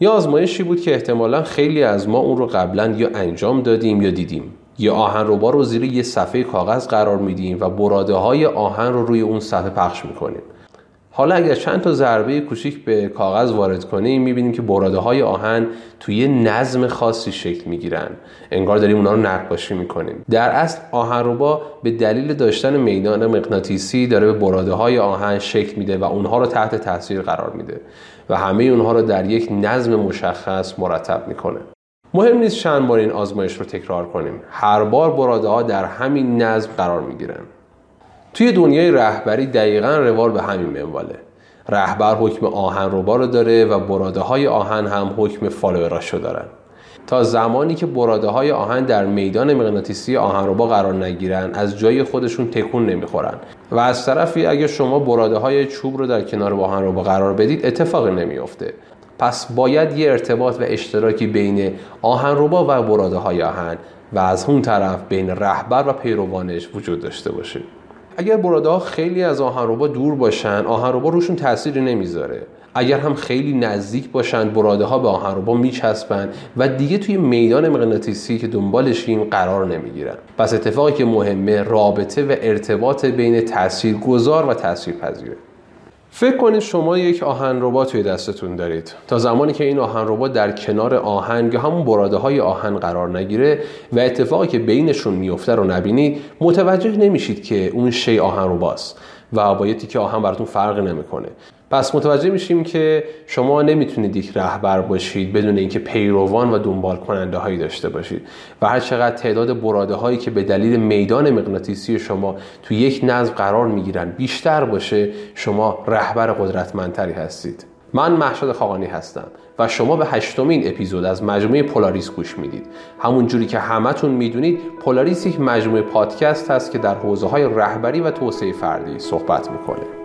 یا آزمایشی بود که احتمالا خیلی از ما اون رو قبلا یا انجام دادیم یا دیدیم. یا آهن روبا رو زیر یه صفحه کاغذ قرار میدیم و براده های آهن رو روی اون صفحه پخش می‌کنیم. حالا اگر چند تا ضربه کوچیک به کاغذ وارد کنیم می‌بینیم که براده های آهن توی نظم خاصی شکل می‌گیرن. انگار داریم اونا رو نقاشی می‌کنیم. در اصل آهن روبا به دلیل داشتن میدان مغناطیسی داره به براده های آهن شکل میده و اونها رو تحت تاثیر قرار میده. و همه اونها رو در یک نظم مشخص مرتب می‌کنه. مهم نیست چند بار این آزمایش رو تکرار کنیم. هر بار براده ها در همین نظم قرار می‌گیرن. توی دنیای رهبری دقیقا روال به همین منواله. رهبر حکم آهن رو داره و براده های آهن هم حکم فالووراشو دارن. تا زمانی که براده های آهن در میدان مغناطیسی آهن روبا قرار نگیرن از جای خودشون تکون نمی‌خورن. و از طرفی اگه شما براده های چوب رو در کنار آهن روبا قرار بدید اتفاقی نمیافته. پس باید یه ارتباط و اشتراکی بین آهن روبا و براده های آهن و از اون طرف بین رهبر و پیروانش وجود داشته باشه. اگر براده ها خیلی از آهنربا دور باشن آهنربا روشون تأثیری نمی‌ذاره. اگر هم خیلی نزدیک باشن براده ها به آهنربا میچسبن و دیگه توی میدان مغناطیسی که دنبالشیم قرار نمی‌گیرن. پس اتفاقی که مهمه رابطه و ارتباط بین تاثیرگذار و تاثیرپذیره فکر کنید شما یک آهن ربا توی دستتون دارید. تا زمانی که این آهن ربا در کنار آهن یا همون براده های آهن قرار نگیره و اتفاقی که بینشون میفته رو نبینید متوجه نمیشید که اون شی آهن رباست و با یه تیکه آهن براتون فرق نمی‌کنه. پس متوجه میشیم که شما نمی‌تونید یک رهبر باشید بدون اینکه پیروان و دنبال کننده هایی داشته باشید. و هر چقدر تعداد براده هایی که به دلیل میدان مغناطیسی شما تو یک نظم قرار می‌گیرن بیشتر باشه شما رهبر قدرتمندتری هستید. من محشد خاقانی هستم و شما به هشتمین اپیزود از مجموعه پولاریس گوش می‌دید. همون جوری که همتون می‌دونید پولاریس یک مجموعه پادکست هست که در حوزه های رهبری و توسعه فردی صحبت می‌کنه.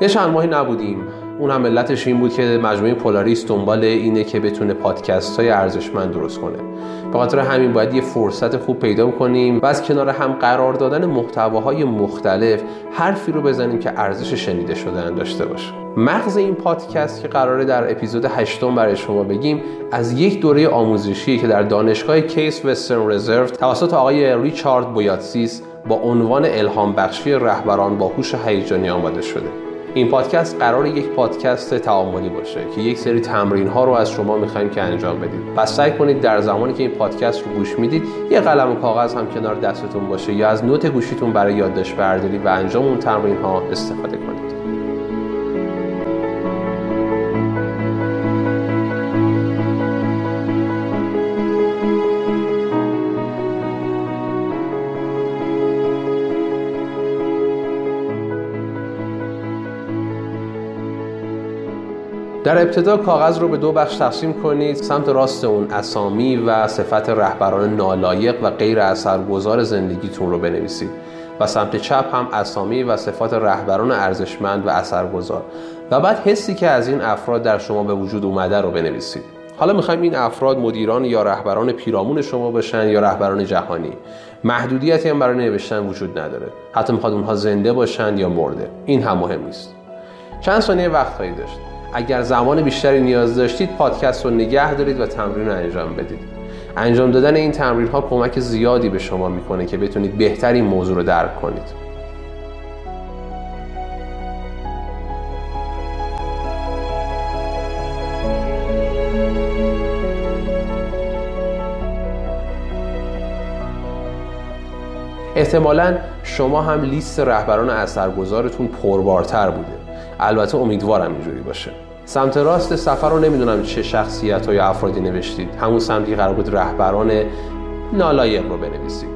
یه چند ماهی نبودیم. اون هم علتش این بود که مجموعه پولاریس دنبال اینه که بتونه پادکست های ارزشمند درست کنه. به خاطر همین باید یه فرصت خوب پیدا کنیم و از کنار هم قرار دادن محتواهای مختلف حرفی رو بزنیم که ارزش شنیده شدن داشته باشه. مغز این پادکست که قراره در اپیزود هشتم برای شما بگیم از یک دوره آموزشی که در دانشگاه کیس وسترن رزرو توسط آقای ریچارد بویاتسیس با عنوان الهام بخشی رهبران با هوش هیجانی آماده شده. این پادکست قرار یک پادکست تعاملی باشه که یک سری تمرین ها رو از شما می‌خوایم که انجام بدید پس سعی کنید در زمانی که این پادکست رو گوش می‌دید یه قلم و کاغذ هم کنار دستتون باشه یا از نوت گوشیتون برای یادداشت برداری و انجام اون تمرین ها استفاده کنید. در ابتدا کاغذ رو به دو بخش تقسیم کنید سمت راست اون اسامی و صفت رهبران نالایق و غیر اثرگذار زندگیتون رو بنویسید. و سمت چپ هم اسامی و صفات رهبران ارزشمند و اثرگذار. و بعد حسی که از این افراد در شما به وجود اومده رو بنویسید. حالا می‌خوایم این افراد مدیران یا رهبران پیرامون شما باشن یا رهبران جهانی. محدودیتی هم برای نوشتن وجود نداره. حتی می‌خواد اونها زنده باشن یا مرده. این هم مهم نیست. چند ثانیه وقت خواهید داشت. اگر زمان بیشتری نیاز داشتید پادکست رو نگه دارید و تمرین رو انجام بدید. انجام دادن این تمرین ها کمک زیادی به شما می‌کنه که بتونید بهترین موضوع رو درک کنید. احتمالا شما هم لیست رهبران اثرگذارتون پربارتر بوده. البته امیدوارم اینجوری باشه. سمت راست سفر رو نمی‌دونم چه شخصیت یا افرادی نوشتید. همون سمتی قرار بود رهبران نالایق رو بنویسید.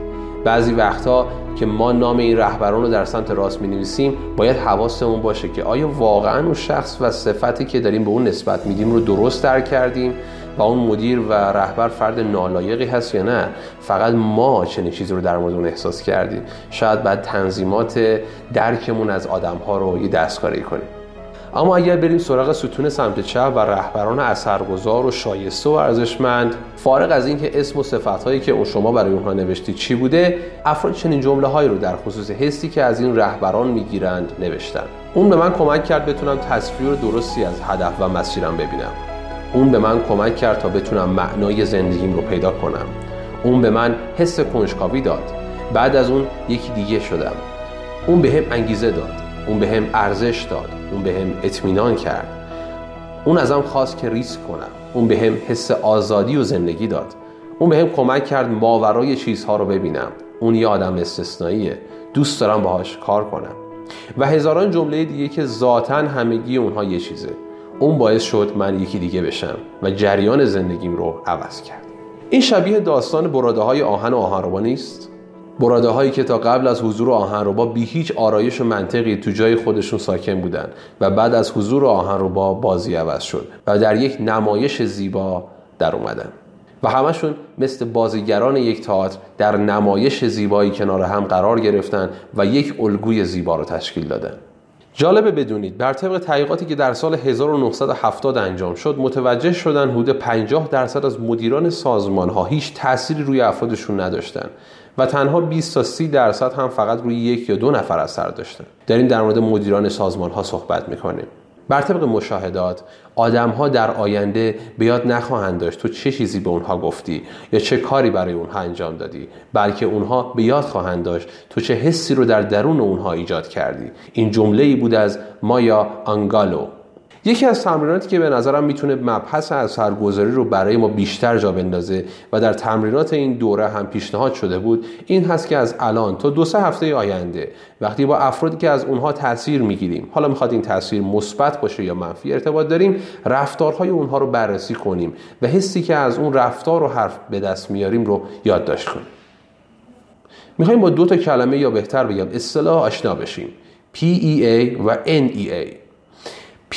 بعضی وقتها که ما نام این رهبران رو در سمت راست می نویسیم باید حواسمون باشه که آیا واقعا اون شخص و صفتی که داریم به اون نسبت میدیم رو درست درک کردیم و اون مدیر و رهبر فرد نالایقی هست یا نه؟ فقط ما چنین چیزی رو در مورد اون احساس کردیم. شاید بعد تنظیمات درکمون از آدم ها رو یه دستکاری کنیم. اما اگر بریم سراغ ستون سمت چپ و رهبران اثرگذار و شایسته و ارزشمند فارغ از اینکه اسم و صفتهایی که اون شما برای اونها نوشتید چی بوده افراد چنین جمله هایی رو در خصوص حسی که از این رهبران می‌گیرند نوشتن. اون به من کمک کرد بتونم تصویر درستی از هدف و مسیرم ببینم. اون به من کمک کرد تا بتونم معنای زندگیم رو پیدا کنم. اون به من حس کنجکاوی داد. بعد از اون یکی دیگه شدم. اون به انگیزه داد. اون به هم ارزش داد اون به هم اطمینان کرد. اون ازم خواست که ریسک کنم. اون به هم حس آزادی و زندگی داد. اون به هم کمک کرد ماورای چیزها رو ببینم. اون یه آدم استثنائیه. دوست دارم باهاش کار کنم. و هزاران جمله دیگه که ذاتا همگی اونها یه چیزه. اون باعث شد من یکی دیگه بشم و جریان زندگیم رو عوض کرد. این شبیه داستان براده های آهن و آهنربا نیست؟ براده هایی که تا قبل از حضور آهنربا بی هیچ آرایش و منطقی تو جای خودشون ساکن بودن و بعد از حضور آهنربا بازی عوض شد و در یک نمایش زیبا در اومدن. و همشون مثل بازیگران یک تئاتر در نمایش زیبایی کنار هم قرار گرفتن و یک الگوی زیبا رو تشکیل دادن. جالبه بدونید بر طبق تحقیقاتی که در سال 1970 انجام شد متوجه شدن حدود 50 درصد از مدیران سازمان ها هیچ تأثیری روی افرادشون نداشتن. و تنها 20 تا 30 درصد هم فقط روی یک یا دو نفر اثر داشتن داریم در مورد مدیران سازمان ها صحبت می‌کنیم. بر طبق مشاهدات آدم ها در آینده به یاد نخواهند داشت تو چه چیزی به اونها گفتی یا چه کاری برای اونها انجام دادی بلکه اونها به یاد خواهند داشت تو چه حسی رو در درون اونها ایجاد کردی. این جمله ای بود از مایا آنگالو. یکی از تمریناتی که به نظرم می‌تونه مبحث اثرگذاری رو برای ما بیشتر جا بندازه و در تمرینات این دوره هم پیشنهاد شده بود این هست که از الان تا دو سه هفته آینده وقتی با افرادی که از اونها تاثیر می‌گیریم حالا می‌خواد این تاثیر مثبت باشه یا منفی ارتباط داریم رفتارهای اونها رو بررسی کنیم و حسی که از اون رفتار و حرف به دست میاریم رو یادداشت کنیم. می‌خوایم با دو تا کلمه یا بهتر بگم اصطلاح آشنا بشیم PEA و NEA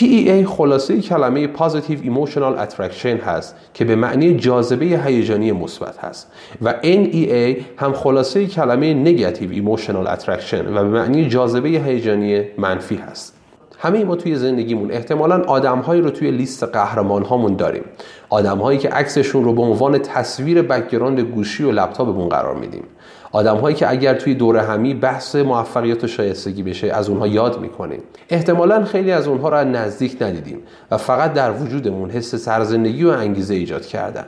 PEA خلاصه کلمه Positive Emotional Attraction هست که به معنی جاذبه هیجانی مثبت هست و NEA هم خلاصه کلمه Negative Emotional Attraction و به معنی جاذبه هیجانی منفی هست. همه ما توی زندگیمون احتمالا آدمهایی رو توی لیست قهرمان هامون داریم. آدمهایی که عکسشون رو به عنوان تصویر background گوشی و لپتاپمون قرار میدیم. آدم هایی که اگر توی دورهمی بحث موفقیت و شایستگی بشه از اونها یاد می‌کنیم. احتمالا خیلی از اونها رو از نزدیک ندیدیم و فقط در وجودمون حس سرزندگی و انگیزه ایجاد کردن.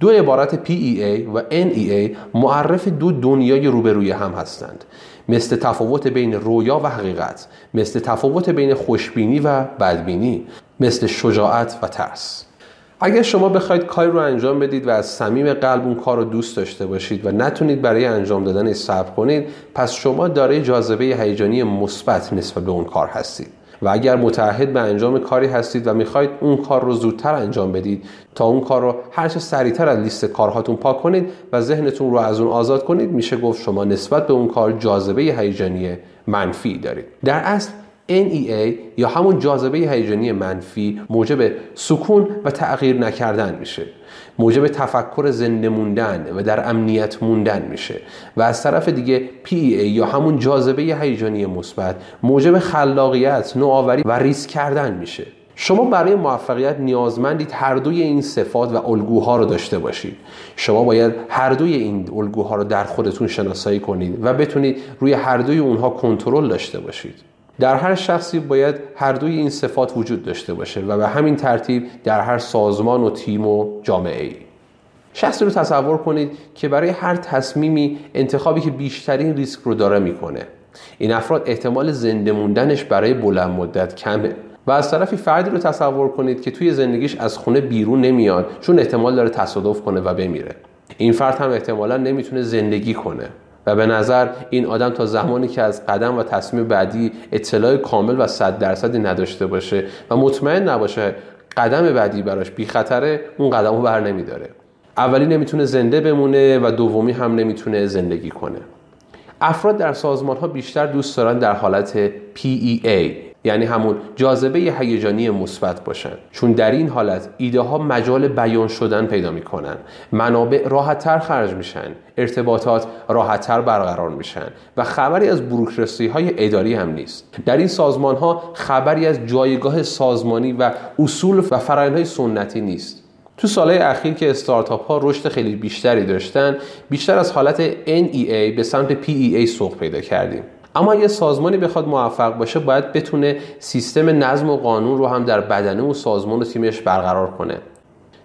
دو عبارت PEA و NEA معرف دو دنیای روبروی هم هستند. مثل تفاوت بین رویا و حقیقت مثل تفاوت بین خوشبینی و بدبینی مثل شجاعت و ترس. اگر شما بخواید کاری رو انجام بدید و از صمیم قلب اون کار رو دوست داشته باشید و نتونید برای انجام دادن صبر کنید پس شما دارای جاذبه هیجانی مثبت نسبت به اون کار هستید. و اگر متعهد به انجام کاری هستید و می‌خواید اون کار رو زودتر انجام بدید تا اون کار رو هرچه سریعتر از لیست کارهاتون پاک کنید و ذهنتون رو از اون آزاد کنید میشه گفت شما نسبت به اون کار جاذبه هیجانی منفی دارید. در اصل NEA یا همون جاذبه هیجانی منفی موجب سکون و تغییر نکردن میشه. موجب تفکر زنده موندن و در امنیت موندن میشه. و از طرف دیگه PEA یا همون جاذبه هیجانی مثبت موجب خلاقیت، نوآوری و ریسک کردن میشه. شما برای موفقیت نیازمندید هر دوی این صفات و الگوها رو داشته باشید. شما باید هر دوی این الگوها رو در خودتون شناسایی کنید و بتونید روی هر دوی اونها کنترل داشته باشید. در هر شخصی باید هر دوی این صفات وجود داشته باشه و به همین ترتیب در هر سازمان و تیم و جامعه ای شخصی رو تصور کنید که برای هر تصمیمی انتخابی که بیشترین ریسک رو داره می‌کنه. این افراد احتمال زنده موندنش برای بلند مدت کمه. و از طرفی فردی رو تصور کنید که توی زندگیش از خونه بیرون نمیاد چون احتمال داره تصادف کنه و بمیره. این فرد هم احتمالا نمی‌تونه زندگی کنه. و به نظر این آدم تا زمانی که از قدم و تصمیم بعدی اطلاع کامل و صد درصدی نداشته باشه و مطمئن نباشه قدم بعدی براش بی خطره اون قدم رو بر نمیداره. اولی نمی‌تونه زنده بمونه و دومی هم نمی‌تونه زندگی کنه. افراد در سازمان ها بیشتر دوست دارن در حالت PEA یعنی همون جاذبه هیجانی مثبت باشن. چون در این حالت ایده ها مجال بیان شدن پیدا می‌کنن. منابع راحتتر خرج میشن. ارتباطات راحتتر برقرار میشن. و خبری از بروکراسی های اداری هم نیست. در این سازمان ها خبری از جایگاه سازمانی و اصول و های سنتی نیست. تو سالهای اخیر که استارتاپ ها رشد خیلی بیشتری داشتن بیشتر از حالت NEA به سمت PEA سوق پیدا کردیم. اما اگه سازمانی بخواد موفق باشه باید بتونه سیستم نظم و قانون رو هم در بدنه و سازمان و تیمش برقرار کنه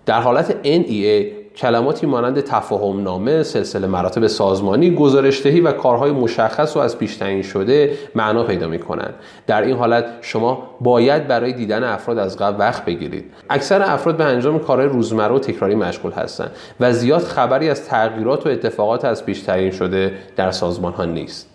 در حالت NEA کلماتی مانند تفاهم نامه، سلسله مراتب سازمانی، گزارشدهی و کارهای مشخص و از پیش تعیین شده معنا پیدا می کنند. در این حالت شما باید برای دیدن افراد از قبل وقت بگیرید. اکثر افراد به انجام کارهای روزمره و تکراری مشغول هستند و زیاد خبری از تغییرات و اتفاقات از پیش تعیین شده در سازمان ها نیست.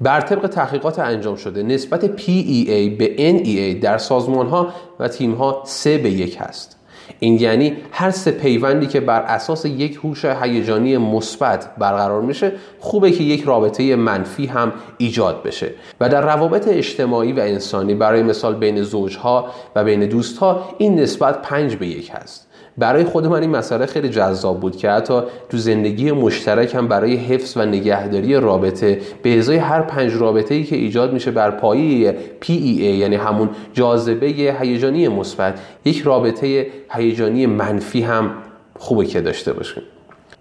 بر طبق تحقیقات انجام شده نسبت PEA به NEA در سازمان ها و تیم ها 3 به 1 هست. این یعنی هر سه پیوندی که بر اساس یک هوش هیجانی مثبت برقرار میشه خوبه که یک رابطه منفی هم ایجاد بشه و در روابط اجتماعی و انسانی برای مثال بین زوجها و بین دوستها این نسبت پنج به یک هست برای خود من این مسئله خیلی جذاب بود که حتی تو زندگی مشترکم برای حفظ و نگهداری رابطه به ازای هر پنج رابطه ای که ایجاد میشه بر پایه PEA یعنی همون جاذبه هیجانی مثبت یک رابطه هیجانی منفی هم خوبه که داشته باشیم.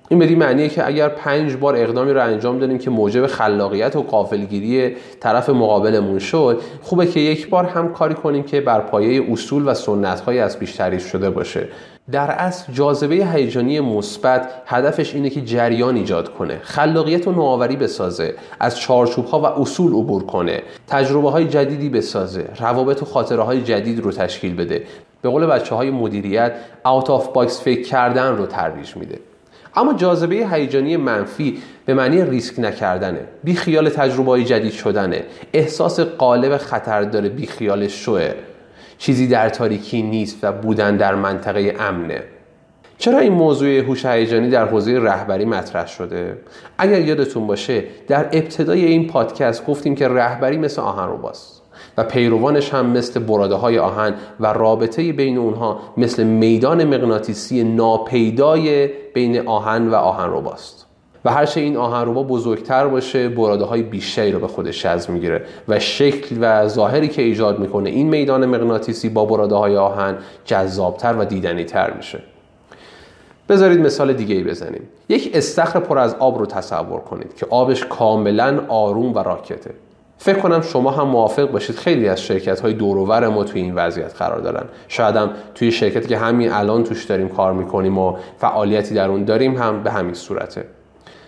این بدین معنیه که اگر پنج بار اقدامی رو انجام دادیم که موجب خلاقیت و قافلگیری طرف مقابلمون شد خوبه که یک بار هم کاری کنیم که بر پایه اصول و سنت‌های از پیش تعریف شده باشه. در اصل جاذبه هیجانی مثبت هدفش اینه که جریان ایجاد کنه خلاقیت و نوآوری بسازه از چارچوب ها و اصول عبور کنه تجربه های جدیدی بسازه روابط و خاطره های جدید رو تشکیل بده. به قول بچه های مدیریت out of box فکر کردن رو ترویج میده. اما جاذبه هیجانی منفی به معنی ریسک نکردنه. بی خیال تجربه های جدید شدنه. احساس غالب خطر داره بی خیال شوه. چیزی در تاریکی نیست و بودن در منطقه امنه. چرا این موضوع هوش هیجانی در حوزه رهبری مطرح شده؟ اگر یادتون باشه در ابتدای این پادکست گفتیم که رهبری مثل آهن روباست و پیروانش هم مثل براده های آهن و رابطه بین اونها مثل میدان مغناطیسی ناپیدای بین آهن و آهن روباست و هرچه این آهنربا بزرگتر باشه براده های بیشتری رو به خودش جذب می‌گیره. و شکل و ظاهری که ایجاد می‌کنه این میدان مغناطیسی با براده های آهن جذابتر و دیدنی تر میشه. بذارید مثال دیگه ای بزنیم. یک استخر پر از آب رو تصور کنید که آبش کاملا آروم و راکته. فکر کنم شما هم موافق باشید خیلی از شرکت های دورور ما توی این وضعیت قرار دارن. شاید هم توی شرکتی که همین الان توش داریم کار می‌کنیم و فعالیتی در اون داریم هم به همین صورته.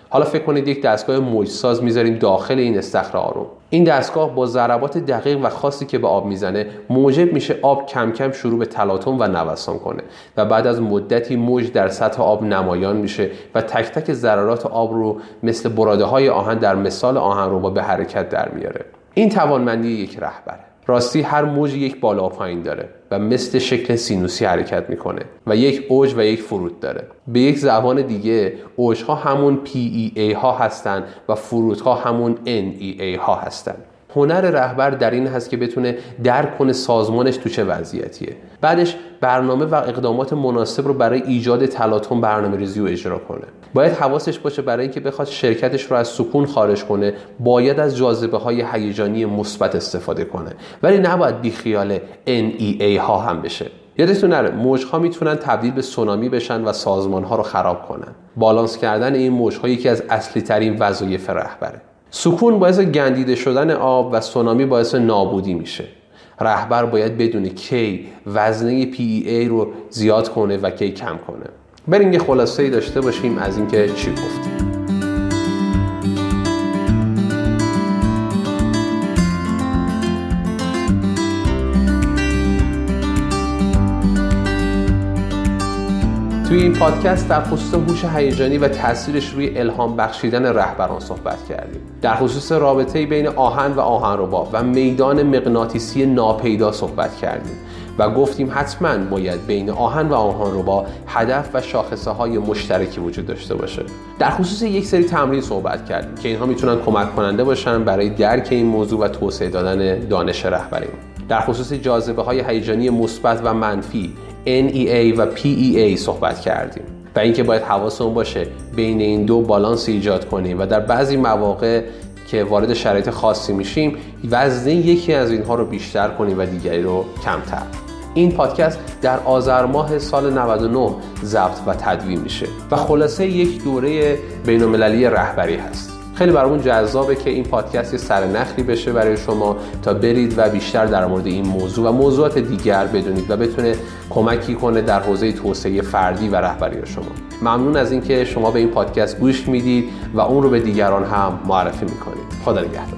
حالا فکر کنید یک دستگاه موجساز می‌ذاریم داخل این استخر آروم. این دستگاه با ضربات دقیق و خاصی که به آب می‌زنه موجب میشه آب کم کم شروع به تلاطم و نوسان کنه و بعد از مدتی موج در سطح آب نمایان میشه و تک تک ذرات آب رو مثل براده های آهن در مثال آهن رو با به حرکت در میاره. این توانمندی یک رهبره. راستی هر موج یک بالا و پایین داره و مثل شکل سینوسی حرکت می‌کنه و یک اوج و یک فرود داره. به یک زبان دیگه اوج ها همون PEA ها هستن و فرودها همون NEA ها هستن. هنر رهبر در این هست که بتونه درک کنه سازمانش تو چه وضعیتیه. بعدش برنامه و اقدامات مناسب رو برای ایجاد تلاطم برنامه ریزی و اجرا کنه. باید حواسش باشه برای اینکه بخواد شرکتش رو از سکون خارج کنه باید از جاذبه های هیجانی مثبت استفاده کنه. ولی نباید بیخیال NEA ها هم بشه. یادتون نره موج ها می‌تونن تبدیل به سونامی بشن و سازمان ها رو خراب کنن. بالانس کردن این موج ها یکی از اصلی ترین وظایف رهبره. سکون باعث گندیده شدن آب و سونامی باعث نابودی میشه. رهبر باید بدونه کی وزنه PEA رو زیاد کنه و کی کم کنه. بریم یه خلاصه ای داشته باشیم از اینکه چی گفتیم. توی این پادکست در خصوص هوش هیجانی و تاثیرش روی الهام بخشیدن رهبران صحبت کردیم. در خصوص رابطه بین آهن و آهنربا و میدان مغناطیسی ناپیدا صحبت کردیم و گفتیم حتما باید بین آهن و آهنربا هدف و شاخصه های مشترکی وجود داشته باشه. در خصوص یک سری تمرین صحبت کردیم که اینها می‌تونن کمک کننده باشن برای درک این موضوع و توسعه دادن دانش رهبری. در خصوص جاذبه های هیجانی مثبت و منفی NEA و PEA صحبت کردیم و اینکه باید حواسمون باشه بین این دو بالانس ایجاد کنیم و در بعضی مواقع که وارد شرایط خاصی میشیم وزنه یکی از اینها رو بیشتر کنیم و دیگری رو کمتر. این پادکست در آذر ماه سال 99 ضبط و تدوین میشه و خلاصه یک دوره بینالمللی رهبری هست. خیلی برامون جذابه که این پادکست یه سرنخی بشه برای شما تا برید و بیشتر در مورد این موضوع و موضوعات دیگر بدونید و بتونه کمکی کنه در حوزه توسعه فردی و رهبری شما. ممنون از اینکه شما به این پادکست گوش می‌دید و اون رو به دیگران هم معرفی می‌کنید. خدا نگهدار.